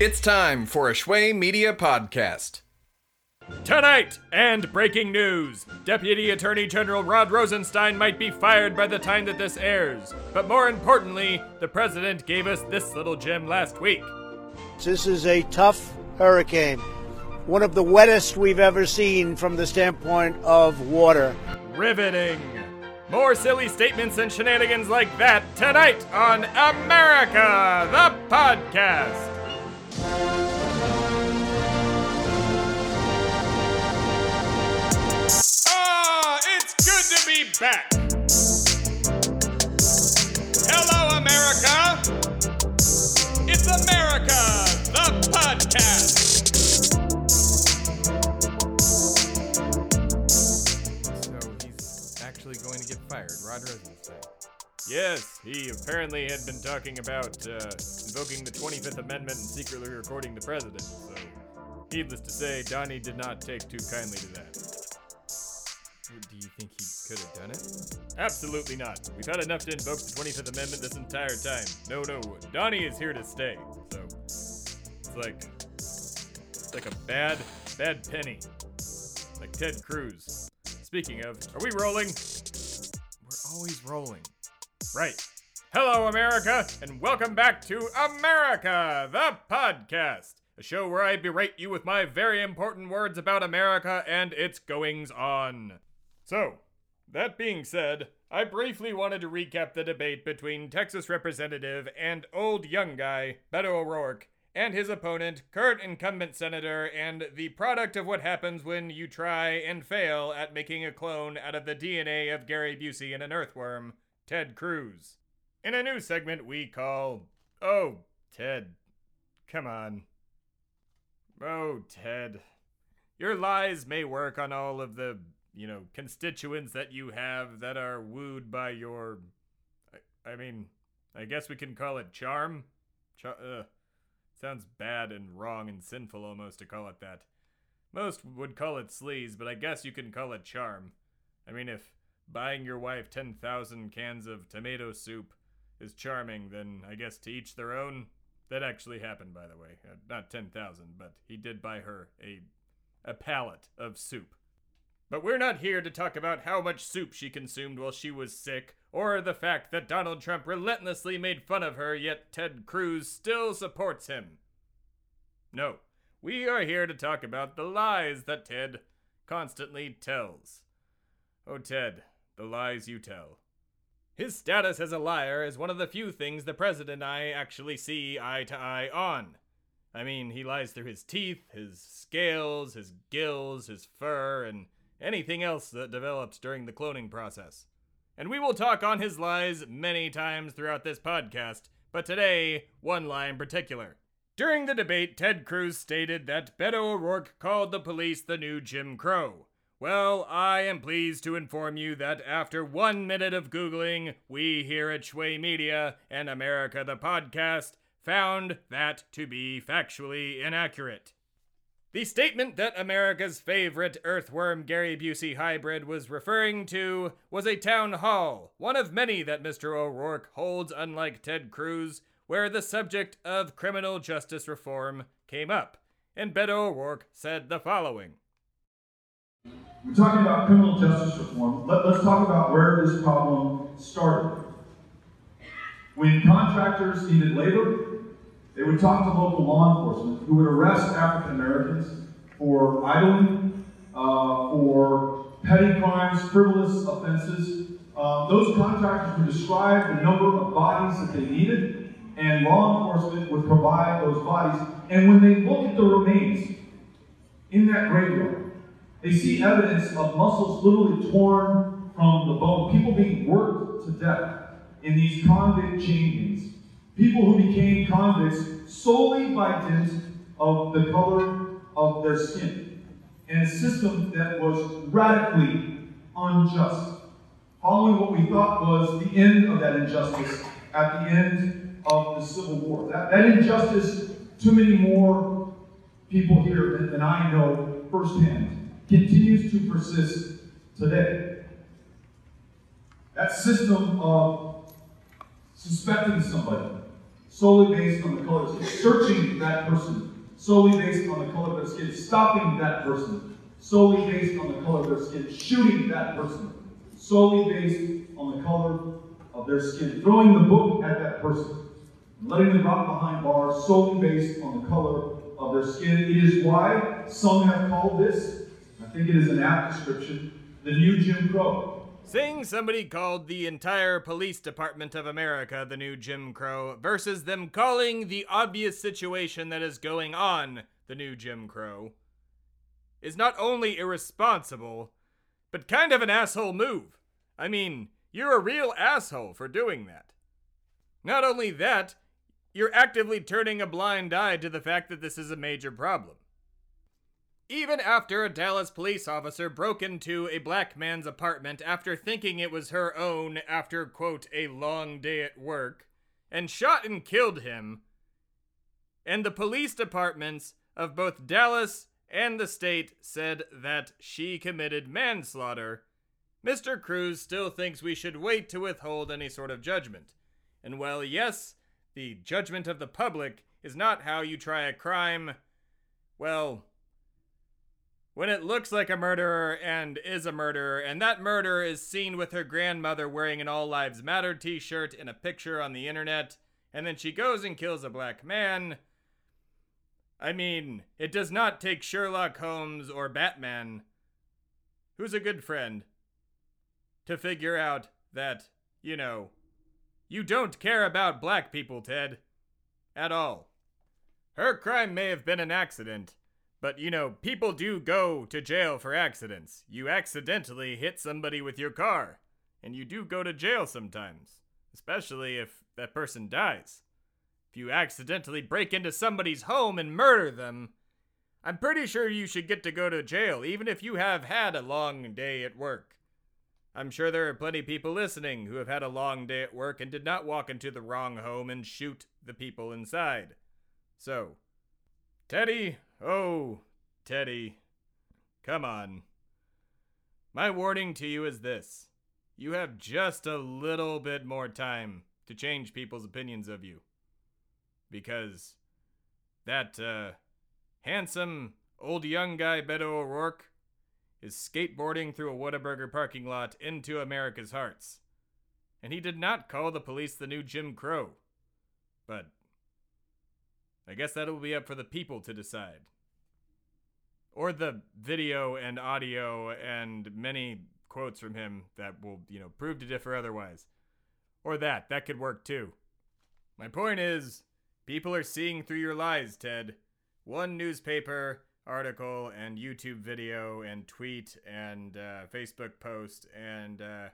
It's time for a Shway Media podcast. Tonight, and breaking news Deputy Attorney General Rod Rosenstein might be fired by the time that this airs. But more importantly, the president gave us this little gem last week. This is a tough hurricane, one of the wettest we've ever seen from the standpoint of water. Riveting. More silly statements and shenanigans like that tonight on America, the podcast. Ah, it's good to be back. Hello, America. It's America, the podcast. So he's actually going to get fired, Rod Rosenstein. Yes, he apparently had been talking about uh, invoking the 25th Amendment and secretly recording the president. So, needless to say, Donnie did not take too kindly to that. Do you think he could have done it? Absolutely not. We've had enough to invoke the 25th Amendment this entire time. No, no, Donnie is here to stay. So, it's like, it's like a bad, bad penny. Like Ted Cruz. Speaking of, are we rolling? We're always rolling. Right. Hello, America, and welcome back to America, the podcast, a show where I berate you with my very important words about America and its goings on. So, that being said, I briefly wanted to recap the debate between Texas Representative and old young guy, Beto O'Rourke, and his opponent, current incumbent senator, and the product of what happens when you try and fail at making a clone out of the DNA of Gary Busey and an earthworm, Ted Cruz. In a new segment we call Oh, Ted. Come on. Oh, Ted. Your lies may work on all of the, you know, constituents that you have that are wooed by your. I, I mean, I guess we can call it charm? Char- uh, sounds bad and wrong and sinful almost to call it that. Most would call it sleaze, but I guess you can call it charm. I mean, if buying your wife 10,000 cans of tomato soup is charming, then I guess to each their own. That actually happened, by the way. Uh, not 10,000, but he did buy her a, a pallet of soup. But we're not here to talk about how much soup she consumed while she was sick, or the fact that Donald Trump relentlessly made fun of her, yet Ted Cruz still supports him. No, we are here to talk about the lies that Ted constantly tells. Oh, Ted, the lies you tell. His status as a liar is one of the few things the president and I actually see eye to eye on. I mean, he lies through his teeth, his scales, his gills, his fur, and anything else that develops during the cloning process. And we will talk on his lies many times throughout this podcast, but today, one lie in particular. During the debate, Ted Cruz stated that Beto O'Rourke called the police the new Jim Crow. Well, I am pleased to inform you that after one minute of Googling, we here at Shway Media and America the Podcast found that to be factually inaccurate. The statement that America's favorite earthworm Gary Busey hybrid was referring to was a town hall, one of many that Mr. O'Rourke holds, unlike Ted Cruz, where the subject of criminal justice reform came up. And Beto O'Rourke said the following. We're talking about criminal justice reform. Let, us talk about where this problem started. When contractors needed labor, they would talk to local law enforcement who would arrest African Americans for idling, uh, for petty crimes, frivolous offenses. Uh, those contractors would describe the number of bodies that they needed, and law enforcement would provide those bodies. And when they look at the remains in that graveyard, they see evidence of muscles literally torn from the bone, people being worked to death in these convict chainings. People who became convicts solely by dint of the color of their skin. And a system that was radically unjust. Following what we thought was the end of that injustice at the end of the Civil War. That, that injustice, too many more people here than, than I know firsthand continues to persist today. That system of suspecting somebody, solely based on the color of their skin, searching that person solely based on the color of their skin, stopping that person solely based on the color of their skin, shooting that person solely based on the color of their skin, throwing the book at that person, letting them rot behind bars solely based on the color of their skin. It is why some have called this, think it is an apt description, the new Jim Crow. Saying somebody called the entire police department of America the new Jim Crow versus them calling the obvious situation that is going on the new Jim Crow is not only irresponsible, but kind of an asshole move. I mean, you're a real asshole for doing that. Not only that, you're actively turning a blind eye to the fact that this is a major problem. Even after a Dallas police officer broke into a black man's apartment after thinking it was her own after, quote, a long day at work, and shot and killed him, and the police departments of both Dallas and the state said that she committed manslaughter, Mr. Cruz still thinks we should wait to withhold any sort of judgment. And while, yes, the judgment of the public is not how you try a crime, well, when it looks like a murderer and is a murderer, and that murderer is seen with her grandmother wearing an All Lives Matter t shirt in a picture on the internet, and then she goes and kills a black man. I mean, it does not take Sherlock Holmes or Batman, who's a good friend, to figure out that, you know, you don't care about black people, Ted. At all. Her crime may have been an accident, but you know, people do go to jail for accidents. You accidentally hit somebody with your car, and you do go to jail sometimes, especially if that person dies. If you accidentally break into somebody's home and murder them, I'm pretty sure you should get to go to jail, even if you have had a long day at work. I'm sure there are plenty of people listening who have had a long day at work and did not walk into the wrong home and shoot the people inside. So, Teddy, oh, Teddy, come on. My warning to you is this you have just a little bit more time to change people's opinions of you. Because that, uh, handsome old young guy, Beto O'Rourke, is skateboarding through a Whataburger parking lot into America's hearts. And he did not call the police the new Jim Crow. But I guess that'll be up for the people to decide. Or the video and audio and many quotes from him that will, you know, prove to differ otherwise. Or that. That could work too. My point is, people are seeing through your lies, Ted. One newspaper article and YouTube video and tweet and uh, Facebook post and uh,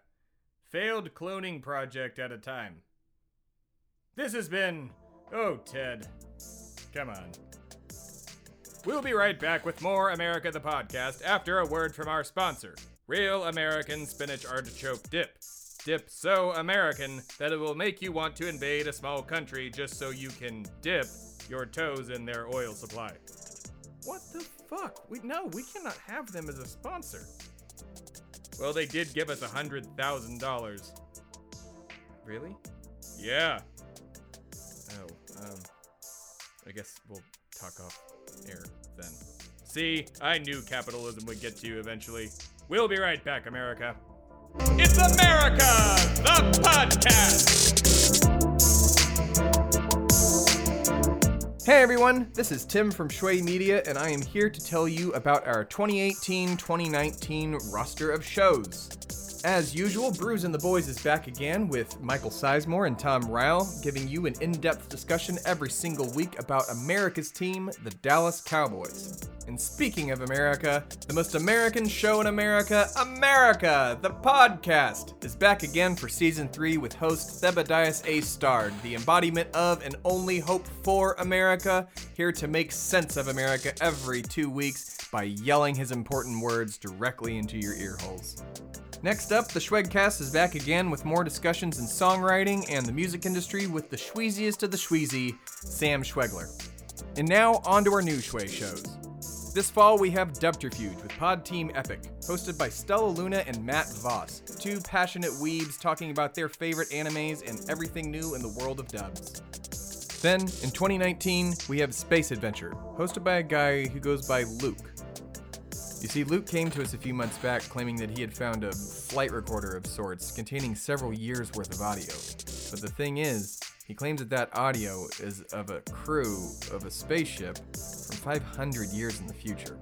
failed cloning project at a time. This has been. Oh, Ted. Come on. We'll be right back with more America the Podcast after a word from our sponsor Real American Spinach Artichoke Dip. Dip so American that it will make you want to invade a small country just so you can dip your toes in their oil supply. What the fuck? We no, we cannot have them as a sponsor. Well, they did give us a hundred thousand dollars. Really? Yeah. Oh, um, I guess we'll talk off air then. See, I knew capitalism would get to you eventually. We'll be right back, America. It's America, the podcast. Hey everyone, this is Tim from Shway Media, and I am here to tell you about our 2018 2019 roster of shows. As usual, Brews and the Boys is back again with Michael Sizemore and Tom Ryle, giving you an in depth discussion every single week about America's team, the Dallas Cowboys. And speaking of America, the most American show in America, America, the podcast, is back again for season three with host Thebadias A. Stard, the embodiment of and only hope for America, here to make sense of America every two weeks by yelling his important words directly into your ear holes. Next up, the Schwegcast is back again with more discussions in songwriting and the music industry with the schweeziest of the schweezy, Sam Schwegler. And now, on to our new Schway shows. This fall, we have Dubterfuge with Pod Team Epic, hosted by Stella Luna and Matt Voss, two passionate weebs talking about their favorite animes and everything new in the world of dubs. Then, in 2019, we have Space Adventure, hosted by a guy who goes by Luke. You see, Luke came to us a few months back claiming that he had found a flight recorder of sorts containing several years' worth of audio. But the thing is, he claims that that audio is of a crew of a spaceship from 500 years in the future.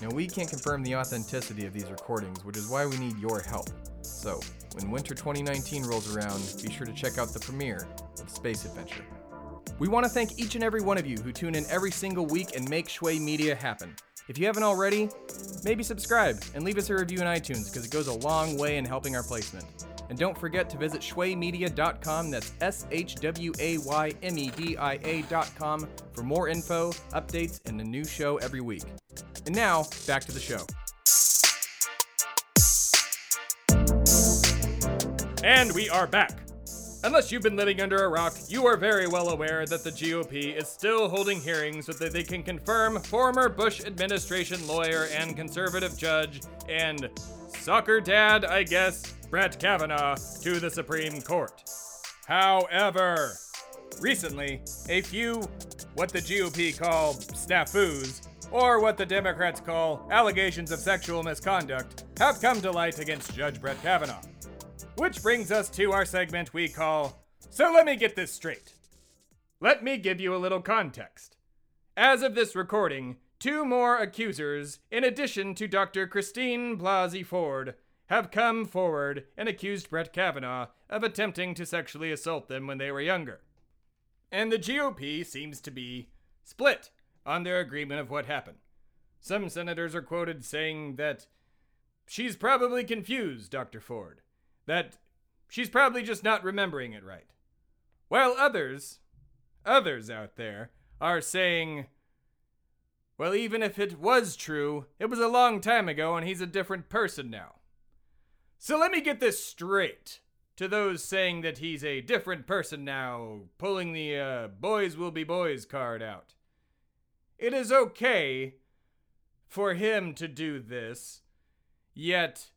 Now, we can't confirm the authenticity of these recordings, which is why we need your help. So, when winter 2019 rolls around, be sure to check out the premiere of Space Adventure. We want to thank each and every one of you who tune in every single week and make Shway Media happen. If you haven't already, maybe subscribe and leave us a review in iTunes because it goes a long way in helping our placement. And don't forget to visit shwaymedia.com, that's S H W A Y M E D I A.com, for more info, updates, and a new show every week. And now, back to the show. And we are back. Unless you've been living under a rock, you are very well aware that the GOP is still holding hearings so that they can confirm former Bush administration lawyer and conservative judge and soccer dad, I guess, Brett Kavanaugh, to the Supreme Court. However, recently, a few what the GOP call snafus, or what the Democrats call allegations of sexual misconduct, have come to light against Judge Brett Kavanaugh. Which brings us to our segment we call So Let Me Get This Straight. Let me give you a little context. As of this recording, two more accusers, in addition to Dr. Christine Blasey Ford, have come forward and accused Brett Kavanaugh of attempting to sexually assault them when they were younger. And the GOP seems to be split on their agreement of what happened. Some senators are quoted saying that she's probably confused, Dr. Ford that she's probably just not remembering it right. While others, others out there, are saying, well, even if it was true, it was a long time ago and he's a different person now. So let me get this straight to those saying that he's a different person now, pulling the uh, boys will be boys card out. It is okay for him to do this, yet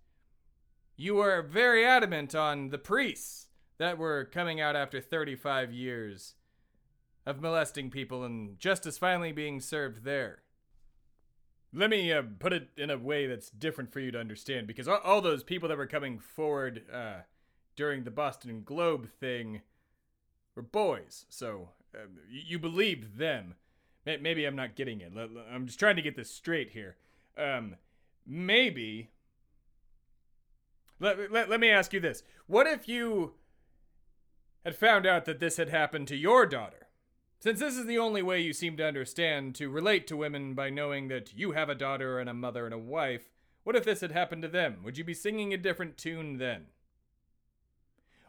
you were very adamant on the priests that were coming out after 35 years of molesting people and justice finally being served there. Let me uh, put it in a way that's different for you to understand because all, all those people that were coming forward uh, during the Boston Globe thing were boys, so uh, you, believed them. Maybe I'm not getting it. I'm just trying to get this straight here. Um, maybe let, let, let me ask you this. What if you had found out that this had happened to your daughter? Since this is the only way you seem to understand to relate to women by knowing that you have a daughter and a mother and a wife, what if this had happened to them? Would you be singing a different tune then?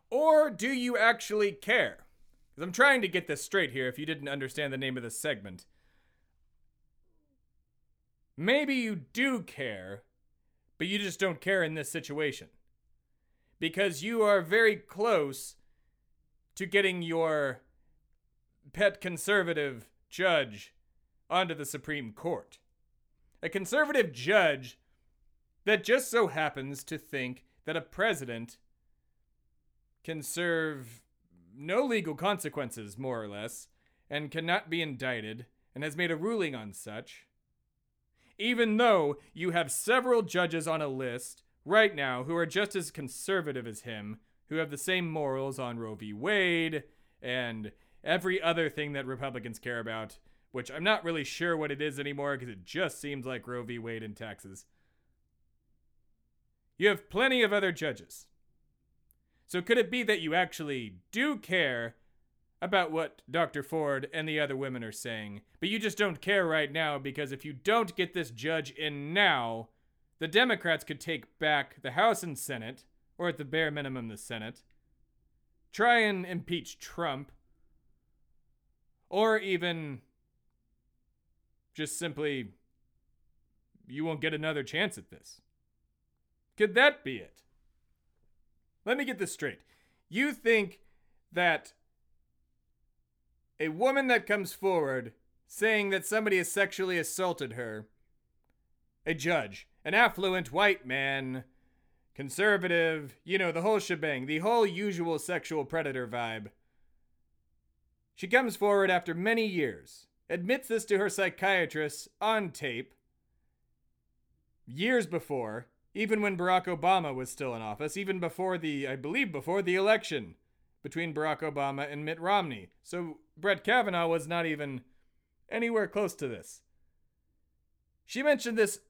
Or do you actually care? Because I'm trying to get this straight here if you didn't understand the name of this segment. Maybe you do care, but you just don't care in this situation because you are very close to getting your pet conservative judge onto the Supreme Court. A conservative judge that just so happens to think that a president can serve no legal consequences, more or less, and cannot be indicted, and has made a ruling on such. Even though you have several judges on a list right now who are just as conservative as him, who have the same morals on Roe v. Wade and every other thing that Republicans care about, which I'm not really sure what it is anymore because it just seems like Roe v. Wade in Texas. You have plenty of other judges. So could it be that you actually do care about what Dr. Ford and the other women are saying, but you just don't care right now because if you don't get this judge in now, the Democrats could take back the House and Senate, or at the bare minimum, the Senate, try and impeach Trump, or even just simply, you won't get another chance at this. Could that be it? Let me get this straight. You think that a woman that comes forward saying that somebody has sexually assaulted her, a judge, an affluent white man, conservative, you know, the whole shebang, the whole usual sexual predator vibe. She comes forward after many years, admits this to her psychiatrist on tape years before, even when Barack Obama was still in office, even before the, I believe, before the election between Barack Obama and Mitt Romney. So Brett Kavanaugh was not even anywhere close to this. She mentioned this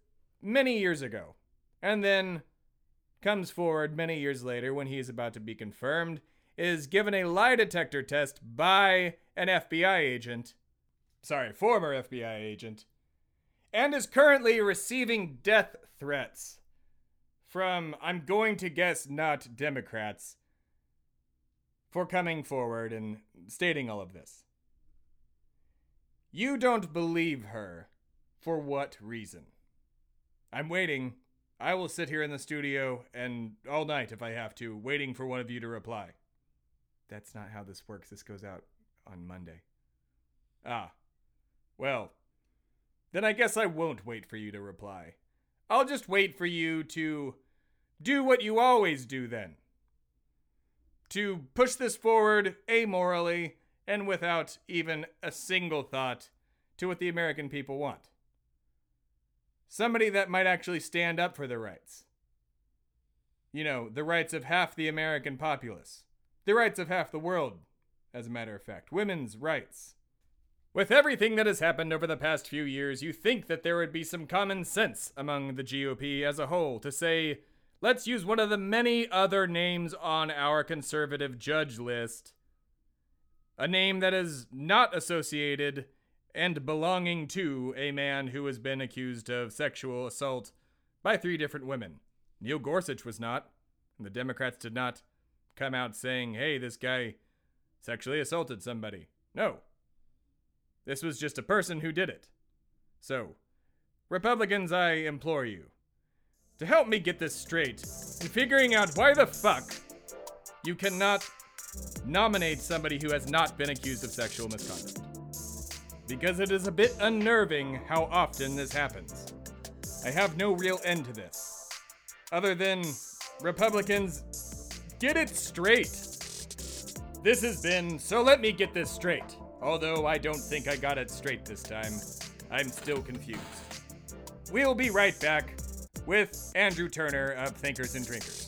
many years ago, and then comes forward many years later when he is about to be confirmed, is given a lie detector test by an FBI agent, sorry, former FBI agent, and is currently receiving death threats from, I'm going to guess, not Democrats, for coming forward and stating all of this. You don't believe her. For what reason? I'm waiting. I will sit here in the studio and all night if I have to, waiting for one of you to reply. That's not how this works. This goes out on Monday. Ah. Well, then I guess I won't wait for you to reply. I'll just wait for you to do what you always do then. To push this forward amorally and without even a single thought to what the American people want. Somebody that might actually stand up for their rights. You know, the rights of half the American populace, the rights of half the world, as a matter of fact, women's rights. With everything that has happened over the past few years, you think that there would be some common sense among the GOP as a whole to say, let's use one of the many other names on our conservative judge list. A name that is not associated and belonging to a man who has been accused of sexual assault by three different women. Neil Gorsuch was not, and the Democrats did not come out saying, hey, this guy sexually assaulted somebody. No. This was just a person who did it. So, Republicans, I implore you to help me get this straight in figuring out why the fuck you cannot nominate somebody who has not been accused of sexual misconduct. Because it is a bit unnerving how often this happens. I have no real end to this. Other than Republicans, get it straight. This has been So Let Me Get This Straight. Although I don't think I got it straight this time, I'm still confused. We'll be right back with Andrew Turner of Thinkers and Drinkers.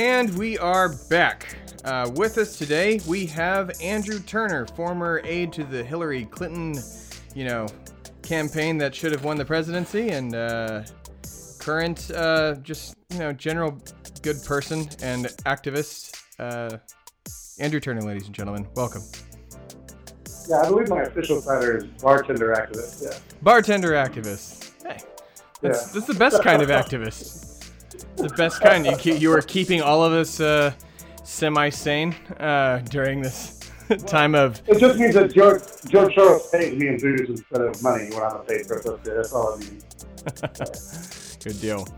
And we are back. Uh, with us today, we have Andrew Turner, former aide to the Hillary Clinton, you know, campaign that should have won the presidency, and uh, current, uh, just you know, general good person and activist. Uh, Andrew Turner, ladies and gentlemen, welcome. Yeah, I believe my official title is bartender activist. Yeah. Bartender activist. Hey, that's, Yeah. that's the best kind of activist. The best kind. You keep, you are keeping all of us uh, semi-sane uh, during this time of. It just means that George, George Soros pays me in booze instead of money when I'm a paid protester. That's all it means. Good deal.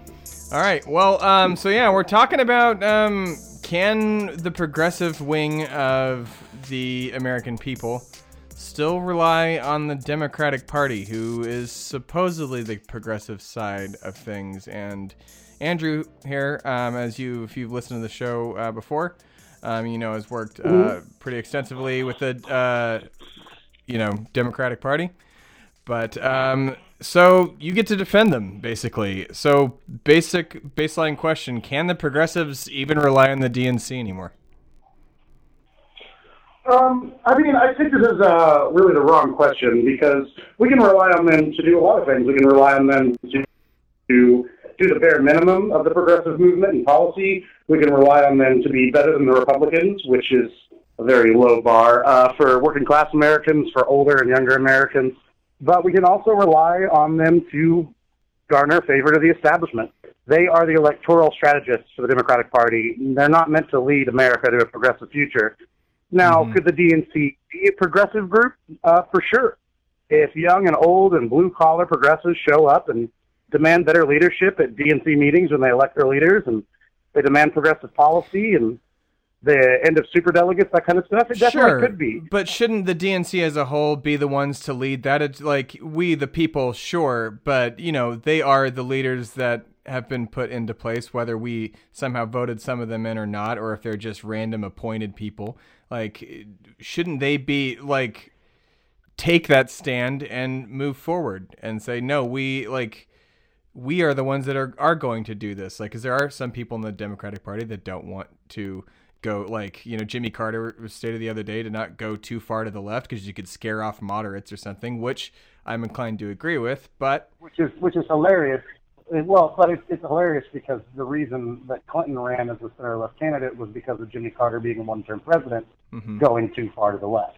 All right. Well, um, so yeah, we're talking about um, can the progressive wing of the American people still rely on the Democratic Party, who is supposedly the progressive side of things? And Andrew here, um, as you if you've listened to the show uh, before, um, you know has worked uh, pretty extensively with the uh, you know Democratic Party. But um, so you get to defend them basically. So basic baseline question: Can the progressives even rely on the DNC anymore? Um, I mean, I think this is uh, really the wrong question because we can rely on them to do a lot of things. We can rely on them to, to do the bare minimum of the progressive movement and policy. We can rely on them to be better than the Republicans, which is a very low bar uh, for working class Americans, for older and younger Americans. But we can also rely on them to garner favor to the establishment. They are the electoral strategists for the Democratic Party. They're not meant to lead America to a progressive future. Now, could the DNC be a progressive group? Uh, for sure. If young and old and blue collar progressives show up and demand better leadership at DNC meetings when they elect their leaders, and they demand progressive policy and the end of super delegates, that kind of stuff. It definitely sure, could be. But shouldn't the DNC as a whole be the ones to lead that? It's like we, the people, sure, but you know they are the leaders that have been put into place, whether we somehow voted some of them in or not, or if they're just random appointed people. Like, shouldn't they be like take that stand and move forward and say, no, we like we are the ones that are are going to do this. Like, because there are some people in the Democratic Party that don't want to go like you know Jimmy Carter stated the other day to not go too far to the left because you could scare off moderates or something, which I'm inclined to agree with. But which is which is hilarious. Well, but it's, it's hilarious because the reason that Clinton ran as a center left candidate was because of Jimmy Carter being a one-term president, mm-hmm. going too far to the left.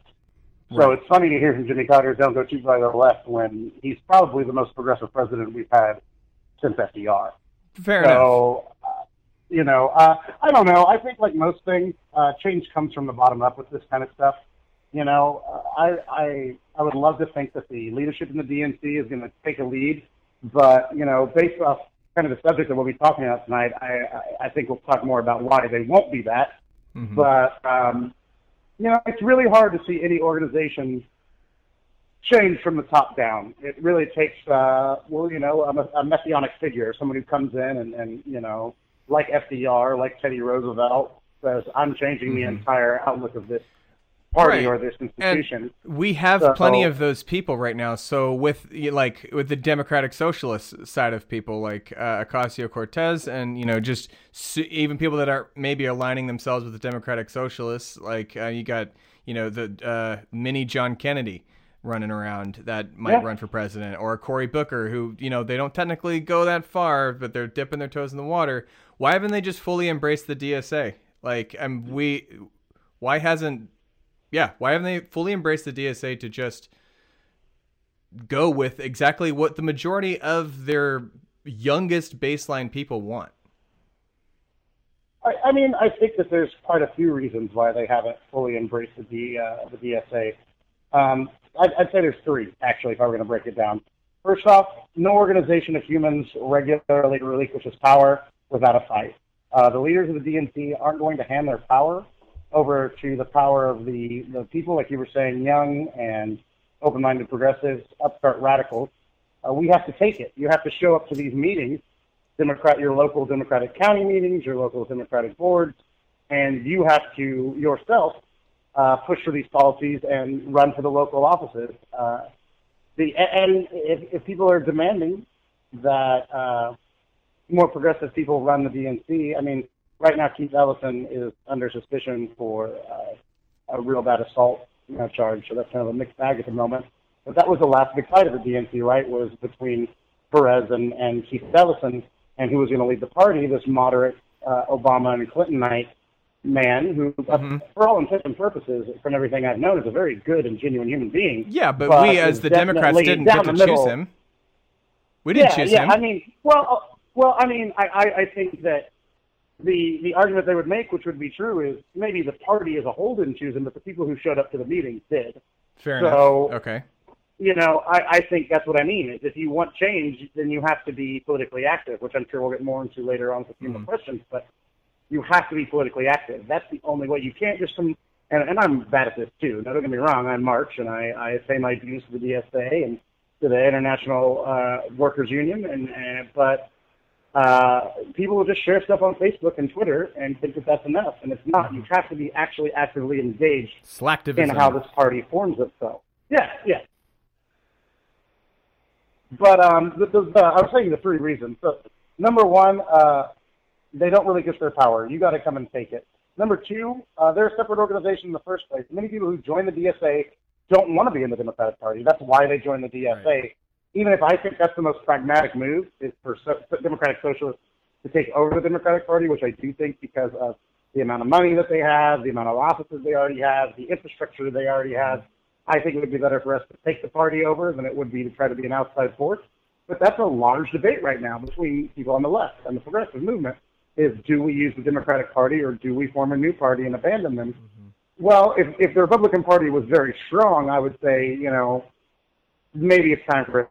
So right. it's funny to hear from Jimmy Carter, "Don't go too far to the left," when he's probably the most progressive president we've had since FDR. Fair so, enough you know, uh, I don't know. I think like most things, uh, change comes from the bottom up with this kind of stuff. You know, uh, I I I would love to think that the leadership in the DNC is going to take a lead, but you know, based off kind of the subject of what we're talking about tonight, I I, I think we'll talk more about why they won't be that. Mm-hmm. But um, you know, it's really hard to see any organization change from the top down. It really takes, uh, well, you know, a, a messianic figure, someone who comes in and, and you know, like FDR, like Teddy Roosevelt, says, I'm changing mm-hmm. the entire outlook of this party right. or this institution. And we have so, plenty of those people right now. So with like with the Democratic Socialist side of people, like uh, Ocasio Cortez, and you know just even people that are maybe aligning themselves with the Democratic Socialists, like uh, you got you know the uh, mini John Kennedy running around that might yeah. run for president, or Cory Booker, who you know they don't technically go that far, but they're dipping their toes in the water. Why haven't they just fully embraced the DSA? Like, and we, why hasn't, yeah, why haven't they fully embraced the DSA to just go with exactly what the majority of their youngest baseline people want? I, I mean, I think that there's quite a few reasons why they haven't fully embraced the uh, the DSA. Um, I'd, I'd say there's three, actually, if I were going to break it down. First off, no organization of humans regularly relinquishes power without a fight. Uh, the leaders of the DNC aren't going to hand their power over to the power of the, the people, like you were saying, young and open-minded progressives, upstart radicals. Uh, we have to take it. You have to show up to these meetings, Democrat, your local Democratic county meetings, your local Democratic boards, and you have to yourself uh, push for these policies and run for the local offices. Uh, the and if, if people are demanding that uh, more progressive people run the DNC, I mean, right now Keith Ellison is under suspicion for uh, a real bad assault you know, charge, so that's kind of a mixed bag at the moment. But that was the last big fight of the DNC, right? Was between Perez and, and Keith Ellison, and who was going to lead the party, this moderate uh, Obama and Clintonite man who, uh, mm-hmm. for all intents and purposes, from everything I've known, is a very good and genuine human being. Yeah, but, but we as the Democrats didn't get to choose him. We didn't yeah, choose yeah, him. I mean, well, well, I mean, I, I, I think that the the argument they would make, which would be true, is maybe the party as a whole didn't choose him, but the people who showed up to the meetings did. Fair so, enough. Okay. You know, I, I think that's what I mean. Is if you want change, then you have to be politically active, which I'm sure we'll get more into later on with a few more questions. But you have to be politically active. That's the only way. You can't just some. And, and I'm bad at this too. Now, don't get me wrong. I march and I, I say my views to the DSA and to the International uh, Workers Union, and, and but uh, people will just share stuff on Facebook and Twitter and think that that's enough, and it's not. You have to be actually actively engaged Slacktivism. in how this party forms itself. Yeah, yeah. But um, the, the, the, I was saying the three reasons. So, number one, uh, they don't really get their power. You got to come and take it. Number two, uh, they're a separate organization in the first place. Many people who join the DSA don't want to be in the Democratic Party. That's why they join the DSA. Right. Even if I think that's the most pragmatic move is for so- Democratic Socialists to take over the Democratic Party, which I do think because of the amount of money that they have, the amount of offices they already have, the infrastructure they already have. I think it would be better for us to take the party over than it would be to try to be an outside force. But that's a large debate right now between people on the left and the progressive movement is do we use the Democratic Party or do we form a new party and abandon them? Mm-hmm. Well, if, if the Republican Party was very strong, I would say, you know, maybe it's time for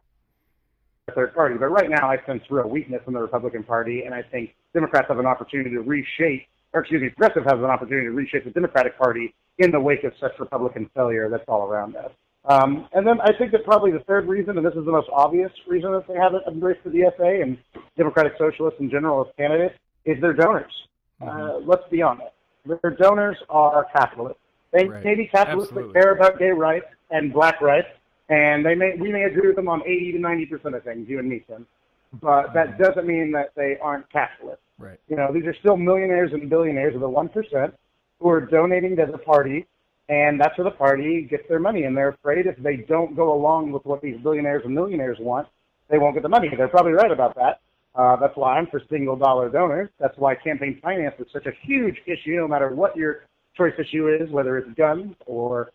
a third party. But right now, I sense real weakness in the Republican Party, and I think Democrats have an opportunity to reshape, or excuse me, Progressive has an opportunity to reshape the Democratic Party in the wake of such Republican failure that's all around us. Um, and then I think that probably the third reason, and this is the most obvious reason that they haven't embraced the DSA and Democratic Socialists in general as candidates, is their donors. Uh, Mm-hmm. let's be honest. Their donors are capitalists. They Right. may be capitalists Absolutely. that care about gay rights and black rights, and they may we may agree with them on 80 to 90 percent of things, you and me, Tim. But that doesn't mean that they aren't capitalists. Right. You know, these are still millionaires and billionaires of the one percent who are donating to the party, and that's where the party gets their money. And they're afraid if they don't go along with what these billionaires and millionaires want, they won't get the money. They're probably right about that. Uh, that's why I'm for single dollar donors. That's why campaign finance is such a huge issue, no matter what your choice issue is, whether it's guns or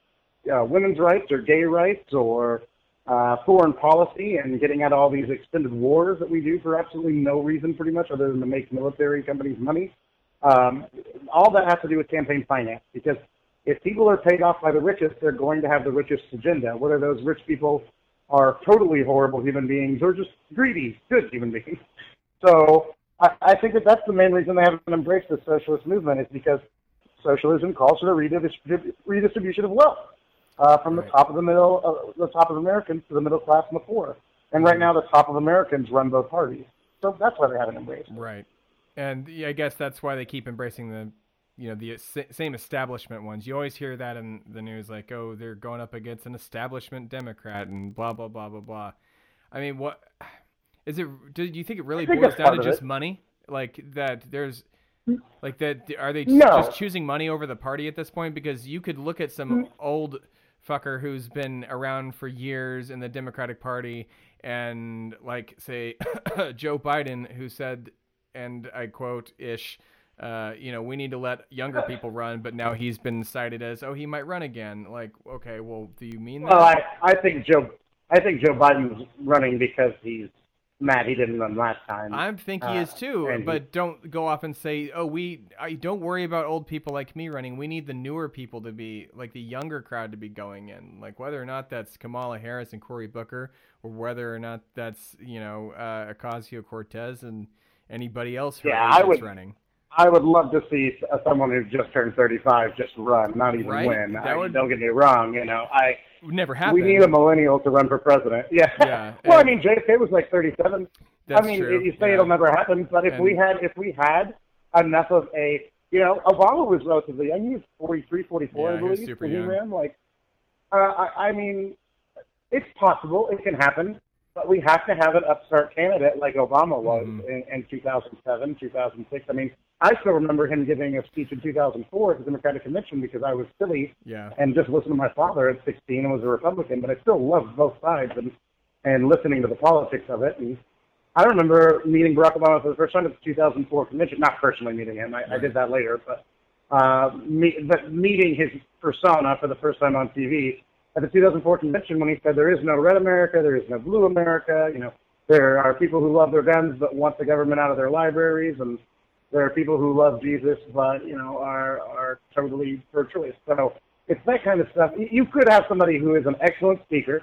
uh, women's rights or gay rights or uh, foreign policy and getting out all these extended wars that we do for absolutely no reason, pretty much, other than to make military companies money. Um, all that has to do with campaign finance because if people are paid off by the richest, they're going to have the richest agenda, whether those rich people are totally horrible human beings or just greedy, good human beings. So I, I think that that's the main reason they haven't embraced the socialist movement is because socialism calls for the redistrib- redistribution of wealth uh, from the top of the middle, uh, the top of Americans to the middle class and the poor. And right now, the top of Americans run both parties. So that's why they haven't embraced. it. Right. And yeah, I guess that's why they keep embracing the, you know, the same establishment ones. You always hear that in the news, like, oh, they're going up against an establishment Democrat and blah blah blah blah blah. I mean, what is it? Do you think it really think boils down to just it. money? Like that? There's like that? Are they just, No. just choosing money over the party at this point? Because you could look at some Mm. old fucker who's been around for years in the Democratic Party and like say Joe Biden who said and I quote ish uh, you know, we need to let younger people run, but now he's been cited as, oh, he might run again. Like, okay, well, do you mean that? Well, I, I think Joe, I think Joe Biden's running because he's mad he didn't run last time. I think he Uh, is too, and he- but don't go off and say, "Oh, we I don't worry about old people like me running. We need the newer people to be like the younger crowd to be going in. Like whether or not that's Kamala Harris and Cory Booker, or whether or not that's you know uh, Ocasio Cortez and anybody else her Yeah, I would- running. I would love to see someone who just turned 35 just run, not even Right? win. That I, would- Don't get me wrong. You know, I Would never happen. we need a millennial to run for president. Yeah. Yeah, well, I mean, JFK was like 37. That's I mean, true, you say yeah. it'll never happen, but if we had if we had enough of a, you know, Obama was relatively young. He was 43, 44, Yeah, I believe, super he young. ran. Like, uh, I, I mean, it's possible. It can happen. But we have to have an upstart candidate like Obama was Mhm. in, in 2007, 2006. I mean, I still remember him giving a speech in 2004 at the Democratic Convention because I was silly Yeah. and just listened to my father at 16 and was a Republican, but I still loved both sides and and listening to the politics of it. And I remember meeting Barack Obama for the first time at the 2004 convention. Not personally meeting him, I, I did that later, but uh, me, but meeting his persona for the first time on TV at the 2004 convention when he said, "There is no red America, there is no blue America." You know, there are people who love their guns but want the government out of their libraries, and there are people who love Jesus but you know are are totally pro-choice. So it's that kind of stuff. You- could have somebody who is an excellent speaker,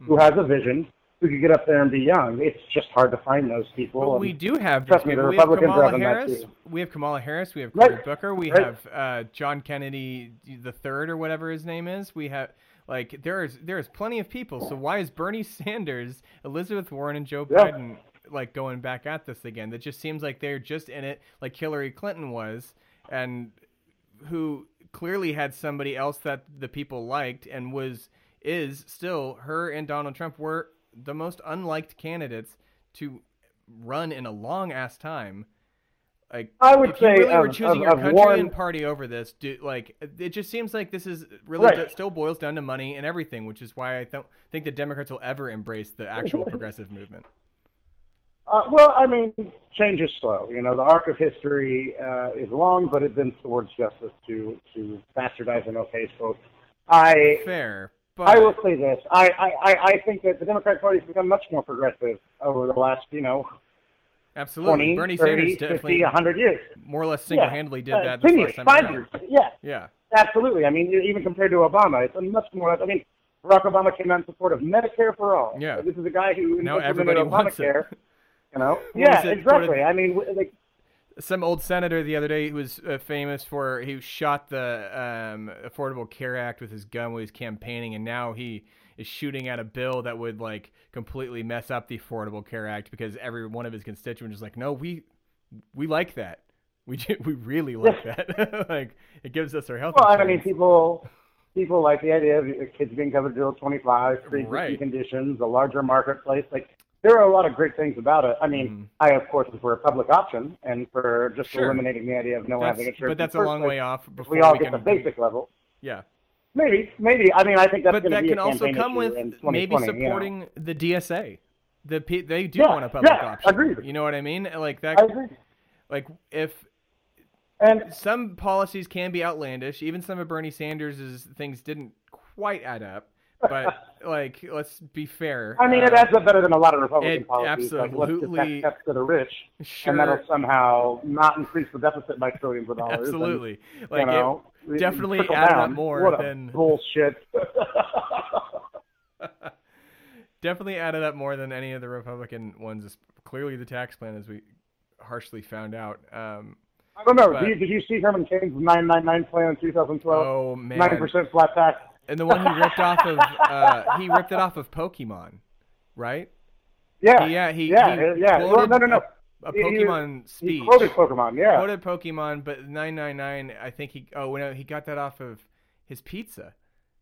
who Hmm. has a vision, who could get up there and be young. It's just hard to find those people. But we do have Trust me, the. We have Republicans are Kamala Harris. We have Kamala Harris. We have Right. Cory Booker. We Right. have uh, John Kennedy the third or whatever his name is. We have like there is there is plenty of people. So why is Bernie Sanders, Elizabeth Warren, and Joe Yeah. Biden like going back at this again? That just seems like they're just in it like Hillary Clinton was, and who clearly had somebody else that the people liked and was is still her and Donald Trump were the most unliked candidates to run in a long ass time. Like I would if you say really were of- choosing of- your country Warren- and party over this, do, like it just seems like this is really Right. d- still boils down to money and everything, which is why I don't think the Democrats will ever embrace the actual progressive movement. Uh, well, I mean, change is slow. You know, the arc of history uh, is long, but it bends towards justice to to bastardize an okay vote. I Fair, but I will say this. I, I, I- think that the Democratic Party has become much more progressive over the last, you know, absolutely 20, Bernie 30, Sanders 50, definitely 100 years. more or less single-handedly did Uh, that the 10 years, five around. years. Yeah, Yeah, absolutely. I mean, even compared to Obama, it's a much more, I mean, Barack Obama came out in support of Medicare for all. Yeah. This is a guy who Now everybody wants it. Obamacare. You know? What yeah, it? exactly. Quoted- I mean, like, some old senator the other day who was uh, famous for he shot the um, Affordable Care Act with his gun while he was campaigning, and now he is shooting at a bill that would like completely mess up the Affordable Care Act because every one of his constituents is like, no, we we like that. We we really like that. like it gives us our health. well, I mean, people people like the idea of kids being covered till 25, pre-existing Right. conditions, a larger marketplace. Like, there are a lot of great things about it. I mean, Mhm. I, of course, am for a public option and for just Sure. eliminating the idea of no That's- having insurance. but that's a long way off before we all we get the basic level. Yeah, Maybe, maybe. I mean, I think that's but that be can a also come with maybe 2020, you know. supporting the DSA. The they do Yeah, want a public yeah, option. agreed. You know what I mean? Like that. I agree. like if And some policies can be outlandish. Even some of Bernie Sanders' things didn't quite add up. But like, let's be fair. I mean, it uh, adds up better than a lot of Republican it policies. Like, let's absolutely- tax to the rich, Sure, and that'll somehow not increase the deficit by trillions of dollars. and, absolutely. you Like know, it definitely up down. more what than bullshit. definitely added up more than any of the Republican ones. es- Clearly, the tax plan, as we harshly found out. Um, I don't know. But- Did you, did you see Herman Cain's 999 plan in 2012? oh man, 90% flat tax. And the one he ripped off of uh, he ripped it off of Pokemon, right? Yeah. Yeah, he yeah, he yeah. Well, no, no, no. a, a He- he- Pokemon He speech. quoted Pokemon. Yeah. quoted Pokemon, but 999, I think he oh no, he got that off of his pizza.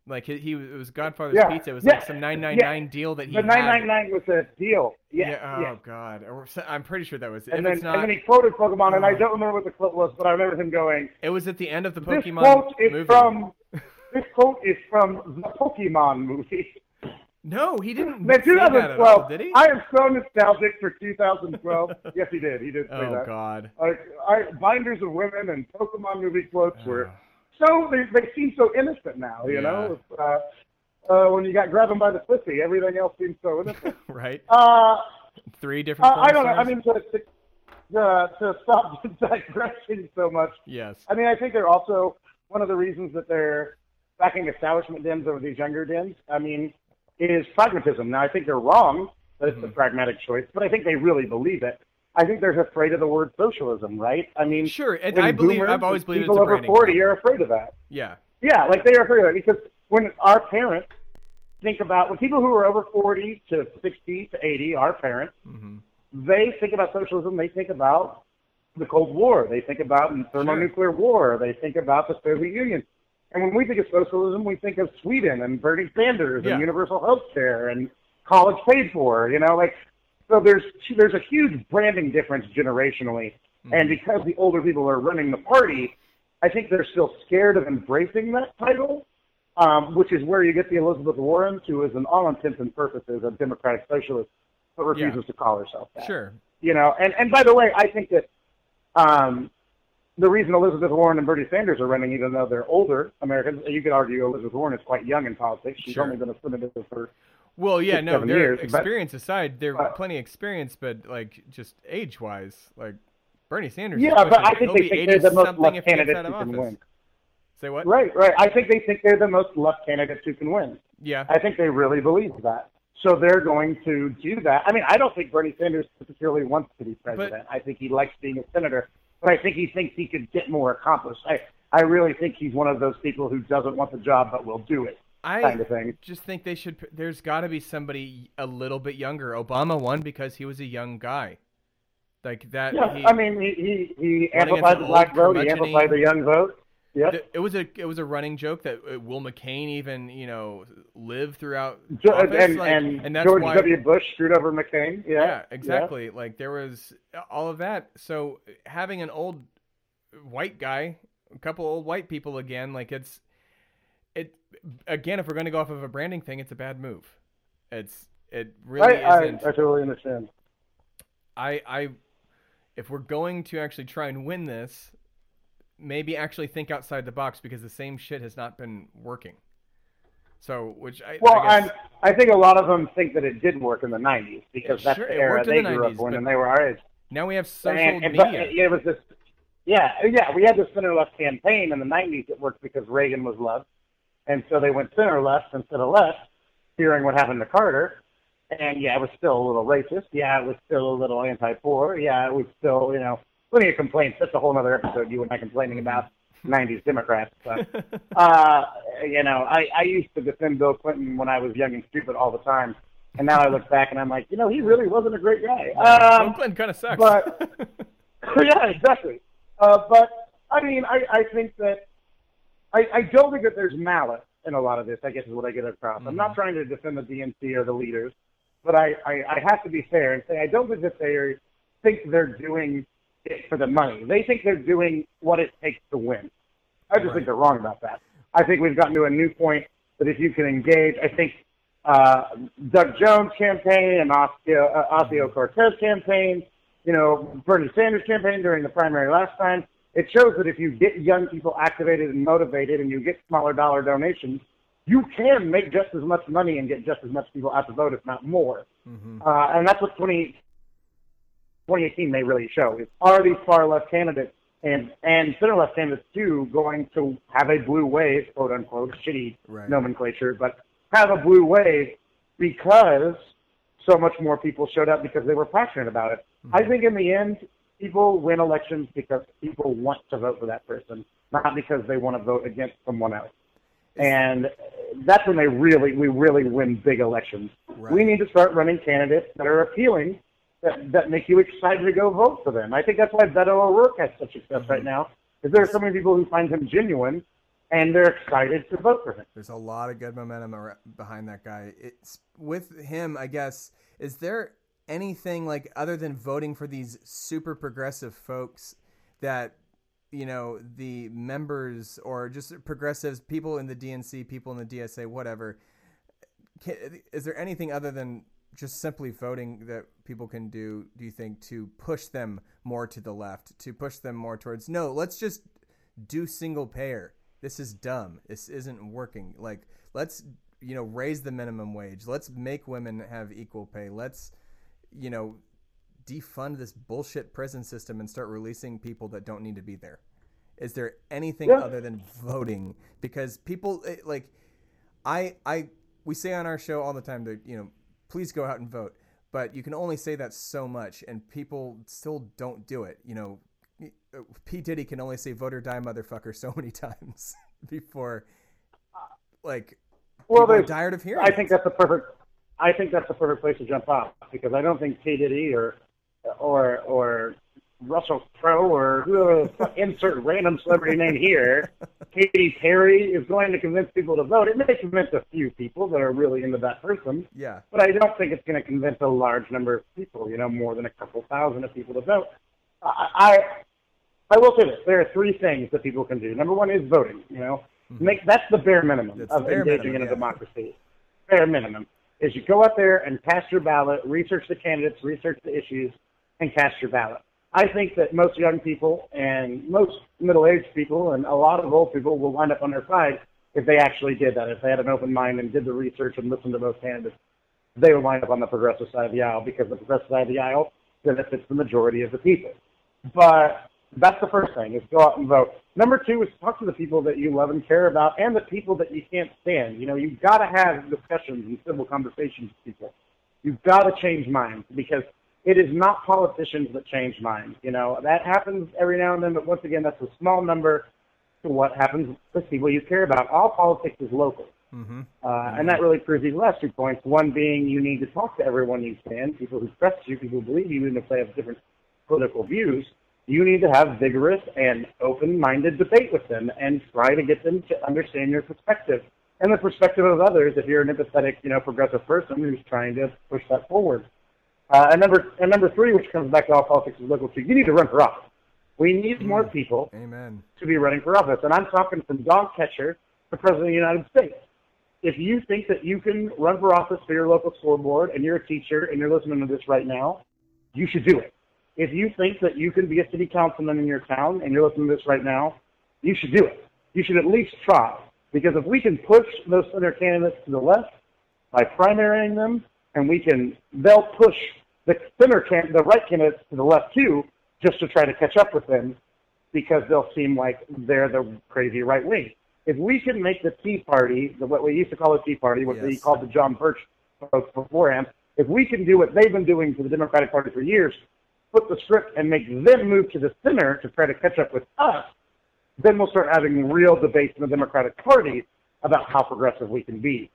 Like he, he it was Godfather's Yeah, Pizza. It was yeah, like some 999 deal that he the 999 was a deal. Yeah. Yeah, oh yeah. god, I'm pretty sure that was. And if then, it's not, and then he quoted Pokemon, and I Oh. don't remember what the quote was, but I remember him going, it was at the end of the Pokemon. This quote is movie. from this quote is from the Pokemon movie. No, he didn't Man, say that at all, 2012. did he? I am so nostalgic for 2012. yes, he did. He did say oh that. god. Like, I, binders of women and Pokemon movie quotes were Oh. so they they seem so innocent now. You know, uh, uh, when you got grab 'em by the pussy, everything else seems so innocent. right? Uh, Three different. I, I don't know. I mean, to, to, uh, to stop digressing so much, yes. I mean, I think they're also one of the reasons that they're backing establishment Dems over these younger Dems. I mean, is pragmatism. Now, I think they're wrong that it's a pragmatic choice, but I think they really believe it. I think they're afraid of the word socialism, right? I mean, Sure, and I believe boomers I've always believed it's people over forty problem. are afraid of that. Yeah. Yeah, like they are afraid of it because when our parents think about when people who are over forty to sixty to eighty, our parents, hmm they think about socialism. They think about the Cold War. They think about the thermonuclear war. They think about the Soviet Union. And when we think of socialism, we think of Sweden and Bernie Sanders Yeah. and universal health care and college paid for. You know, like so. There's there's a huge branding difference generationally, and because the older people are running the party, I think they're still scared of embracing that title. Um, which is where you get the Elizabeth Warren, who is, in all intents and purposes, a democratic socialist, but refuses Yeah. to call herself that Sure. you know, and and by the way, I think that um, the reason Elizabeth Warren and Bernie Sanders are running, even though they're older Americans, you could argue Elizabeth Warren is quite young in politics. She's Sure. only been a senator for Well, yeah, six, no, their years, but- experience aside, they're but- plenty of experience, but like just age wise, like Bernie Sanders. yeah, but I think they think they're the most something left if he gets candidates who can win. Say what? Right, right. I think they think they're the most left candidates who can win. Yeah. I think they really believe that. So they're going to do that. I mean, I don't think Bernie Sanders particularly wants to be president. I think he likes being a senator, but I think he thinks he could get more accomplished. I, I really think he's one of those people who doesn't want the job but will do it, I kind of thing. just think they should. There's got to be somebody a little bit younger. Obama won because he was a young guy. Like that. Yeah, he, I mean, he he, he amplified the black vote. He amplified the young vote. Yep. it was a it was a running joke that uh, Will McCain even you know lived throughout Jo- and like, and, that's George why, W. Bush screwed over McCain. Yeah, yeah, exactly. Like there was all of that. So having an old white guy, a couple old white people again, like it's it again. If we're going to go off of a branding thing, it's a bad move. It's it really I, I, I totally understand. I, I, if we're going to actually try and win this, maybe actually think outside the box because the same shit has not been working. So, which I Well, I guess, I think a lot of them think that it did work in the '90s because It that's sure- the era they the grew 90s, up when, and they were our age. now we have social and, and but media. it was this, yeah, yeah. We had this center left campaign in the '90s It worked because Reagan was loved, and so they went center left instead of left, hearing what happened to Carter. And yeah, it was still a little racist. Yeah, it was still a little anti-poor. Yeah, it was still, you know, plenty of complaints. That's a whole other episode. You and I complaining about '90s Democrats. But uh, you know, I I used to defend Bill Clinton when I was young and stupid all the time, and now I look back and I'm like, you know, he really wasn't a great guy. Um, Bill Clinton kind of sucks. but yeah, exactly. Uh, but I mean, I I think that I I don't think that there's malice in a lot of this. I guess is what I get across. I'm not trying to defend the DNC or the leaders, but I, I I have to be fair and say I don't think that they think they're doing it for the money. They think they're doing what it takes to win. I just think they're wrong about that. I think we've gotten to a new point that if you can engage, I think uh, Doug Jones campaign and Ocasio, uh, Ocasio Cortez campaign, you know, Bernie Sanders campaign during the primary last time, it shows that if you get young people activated and motivated and you get smaller dollar donations, you can make just as much money and get just as much people out to vote, if not more. Uh, and that's what 20, 2018 may really show. Is are these far left candidates and and center left candidates too going to have a blue wave, quote unquote, shitty Right. nomenclature, but have a blue wave because so much more people showed up because they were passionate about it. Mm-hmm. I think in the end, people win elections because people want to vote for that person, not because they want to vote against someone else. And that's when they really, we really win big elections. Right. We need to start running candidates that are appealing, that, that make you excited to go vote for them. I think that's why Beto O'Rourke has such success right now, is there are so many people who find him genuine, and they're excited to vote for him. There's a lot of good momentum behind that guy. It's with him, I guess. Is there anything like other than voting for these super progressive folks that you know the members or just progressives, people in the DNC, people in the DSA, whatever? Is there anything other than just simply voting that people can do? Do you think to push them more to the left, to push them more towards no? Let's just do single payer. This is dumb. This isn't working. Like, let's, you know, raise the minimum wage. Let's make women have equal pay. Let's, you know, defund this bullshit prison system and start releasing people that don't need to be there. Is there anything Yeah. other than voting? Because people eh, like, I, I, we say on our show all the time that you know, please go out and vote. But you can only say that so much, and people still don't do it. You know, uh, P Diddy can only say "vote or die, motherfucker" so many times before, like, Well, they're tired of hearing. I it. think that's the perfect. I think that's the perfect place to jump off because I don't think P Diddy or or or Russell Crowe or whoever insert random celebrity name here, Katy Perry is going to convince people to vote. It may convince a few people that are really into that person, Yeah, but I don't think it's going to convince a large number of people. You know, more than a couple thousand of people to vote. I I, I will say this: there are three things that people can do. Number one is voting. You know, hmm. make that's the bare minimum That's of bare engaging minimum, in a yeah. democracy. Bare minimum is you go out there and cast your ballot, research the candidates, research the issues, and cast your ballot. I think that most young people and most middle-aged people and a lot of old people will wind up on their side if they actually did that. If they had an open mind and did the research and listened to both candidates, they would wind up on the progressive side of the aisle because the progressive side of the aisle benefits the majority of the people. But that's the first thing is go out and vote. Number two is talk to the people that you love and care about and the people that you can't stand. You know, you've got to have discussions and civil conversations with people. You've got to change minds because it is not politicians that change minds. You know, that happens every now and then, but once again, that's a small number to what happens with people you care about. All politics is local. mm-hmm. Uh, and that really proves these last two points. One being you need to talk to everyone you stand, people who trust you, people who believe you, even if they have different political views. You need to have vigorous and open-minded debate with them and try to get them to understand your perspective and the perspective of others if you're an empathetic, you know, progressive person who's trying to push that forward. Uh, and number and number three, which comes back to all politics is local too, you need to run for office. We need more people Amen. to be running for office. And I'm talking from dog catcher to president of the United States. If you think that you can run for office for your local school board and you're a teacher and you're listening to this right now, you should do it. If you think that you can be a city councilman in your town and you're listening to this right now, you should do it. You should at least try. Because if we can push those center candidates to the left by primarying them, and we can, they'll push the center can, the right candidates to the left too, just to try to catch up with them because they'll seem like they're the crazy right wing. If we can make the Tea Party, the, what we used to call the Tea Party, what they Yes. called the John Birch folks beforehand, if we can do what they've been doing to the Democratic Party for years, flip the script and make them move to the center to try to catch up with us, then we'll start having real debates in the Democratic Party about how progressive we can be.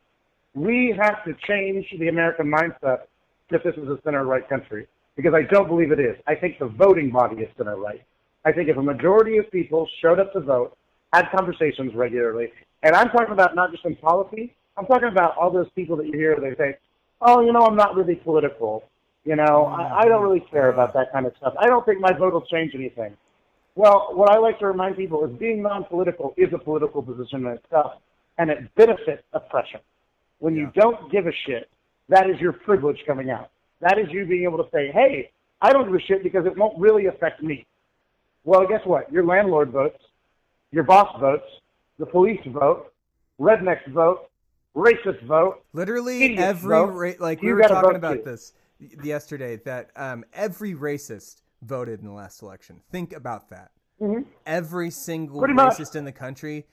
We have to change the American mindset if this is a center right country, because I don't believe it is. I think the voting body is center right. I think if a majority of people showed up to vote, had conversations regularly, and I'm talking about not just in policy, I'm talking about all those people that you hear, they say, oh, you know, I'm not really political. You know, I, I don't really care about that kind of stuff. I don't think my vote will change anything. Well, what I like to remind people is being non-political is a political position in itself, and it benefits oppression. When you don't give a shit, that is your privilege coming out. That is you being able to say, hey, I don't give a shit because it won't really affect me. Well, guess what? Your landlord votes, your boss votes, the police vote, rednecks vote, racists vote. Literally every bro. ra- like we were talking about too. this yesterday that um, every racist voted in the last election. Think about that. Every single Pretty much. racist in the country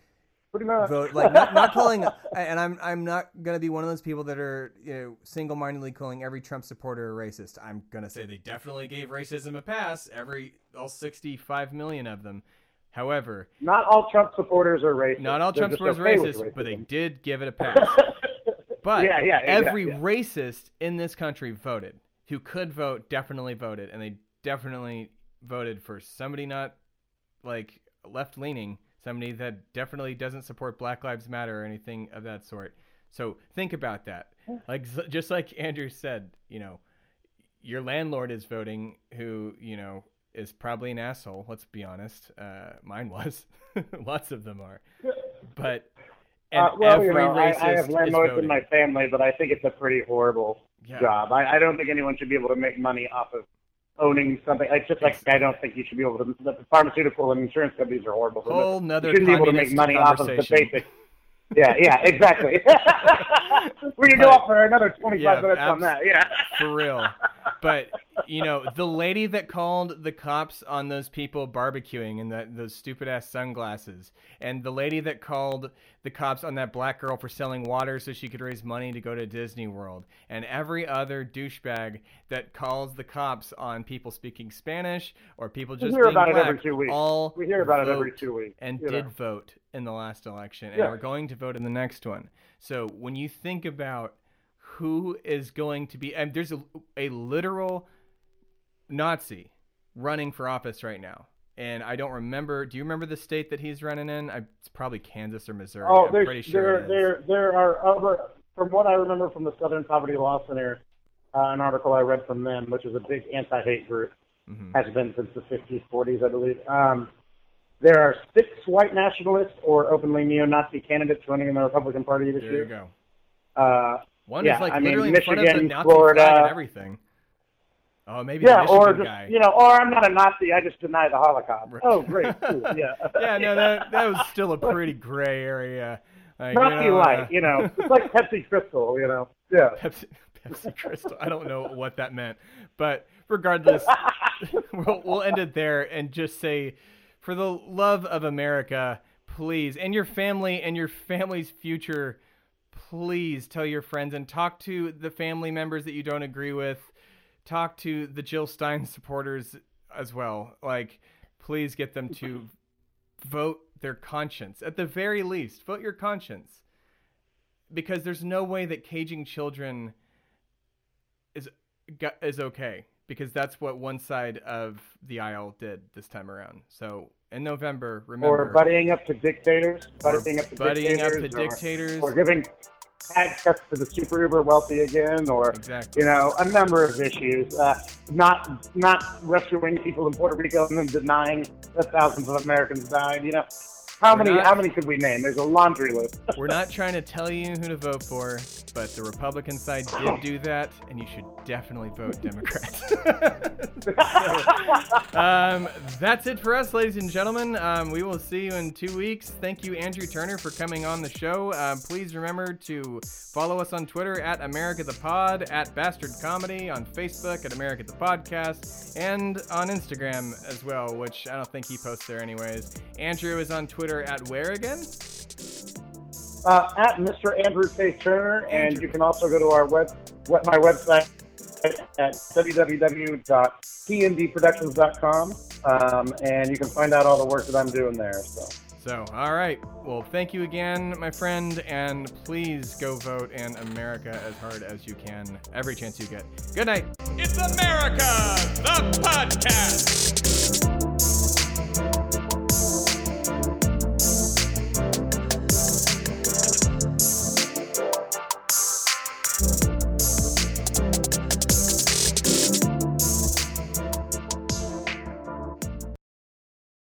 Pretty much. vote like not, not calling and I'm I'm not gonna be one of those people that are you know single-mindedly calling every Trump supporter a racist. I'm gonna say they definitely gave racism a pass. Every all 65 million of them. However, Not all Trump supporters are racist. not all They're Trump supporters okay are with racist, but they did give it a pass. But Yeah, yeah, yeah, every yeah. racist in this country voted. Who could vote definitely voted, and they definitely voted for somebody not like left leaning, somebody that definitely doesn't support Black Lives Matter or anything of that sort. So think about that. Like just like Andrew said, you know, your landlord is voting, who you know is probably an asshole. Let's be honest. Uh, mine was. Lots of them are. But and Uh, well, every you know, I, I have landlords in my family, but I think it's a pretty horrible Yeah. job. I, I don't think anyone should be able to make money off of owning something. It's just like I don't think you should be able to. The pharmaceutical and insurance companies are horrible. Whole you nother shouldn't be able to make money off of the basic. Yeah, yeah, exactly. we can go off for another 25 Yeah, minutes on that. Yeah. for real. But you know, the lady that called the cops on those people barbecuing in that those stupid ass sunglasses, and the lady that called the cops on that black girl for selling water so she could raise money to go to Disney World, and every other douchebag that calls the cops on people speaking Spanish or people just hear being about it every two weeks. all We hear about it every two weeks, and did know. vote in the last election, and Yeah. are going to vote in the next one. So when you think about who is going to be and there's a, a literal nazi running for office right now and i don't remember do you remember the state that he's running in I, it's probably kansas or missouri Oh, i'm pretty sure there, there, there are other. From what I remember from the Southern Poverty Law Center, uh, an article I read from them, which is a big anti-hate group, Mhm. has been since the 50s, 40s, I believe. Um, there are six white nationalists or openly neo-Nazi candidates running in the Republican Party this there you year. go Uh, one Yeah, is like I mean, literally in front of the Michigan, nazi Florida- flag and everything oh maybe yeah, the or just guy you know, or I'm not a Nazi, I just deny the Holocaust. Right. Oh, great, cool, yeah. yeah no that, that was still a pretty gray area like, you Nazi know, light, uh, you know, it's like Pepsi Crystal, you know. Yeah. Pepsi, Pepsi Crystal. I don't know what that meant, but regardless, we'll, we'll end it there and just say, for the love of America, please, and your family and your family's future, please tell your friends and talk to the family members that you don't agree with. Talk to the Jill Stein supporters as well. Like, please get them to vote their conscience. At the very least, vote your conscience because there's no way that caging children is is okay because that's what one side of the aisle did this time around. So in November, remember, Or buddying up to dictators, buddying up to buddying up dictators, to or- dictators. or, giving access to the super uber wealthy again, or Exactly. you know, a number of issues. Uh, not not rescuing people in Puerto Rico and then denying that thousands of Americans died. You know, how We're many not- how many could we name? There's a laundry list. We're not trying to tell you who to vote for, but the Republican side did do that, and you should definitely vote Democrat. So, um, that's it for us, ladies and gentlemen. Um, we will see you in two weeks. Thank you, Andrew Turner, for coming on the show. Um, please remember to follow us on Twitter at America the Pod, at Bastard Comedy, on Facebook at America the Podcast, and on Instagram as well, which I don't think he posts there anyways. Andrew is on Twitter at where again? Uh, at Mr. Andrew Faith Turner, and you can also go to our web, web my website at www.pndproductions.com, um, and you can find out all the work that I'm doing there. So. So, all right. Well, thank you again, my friend, and please go vote in America as hard as you can every chance you get. Good night. It's America, the podcast.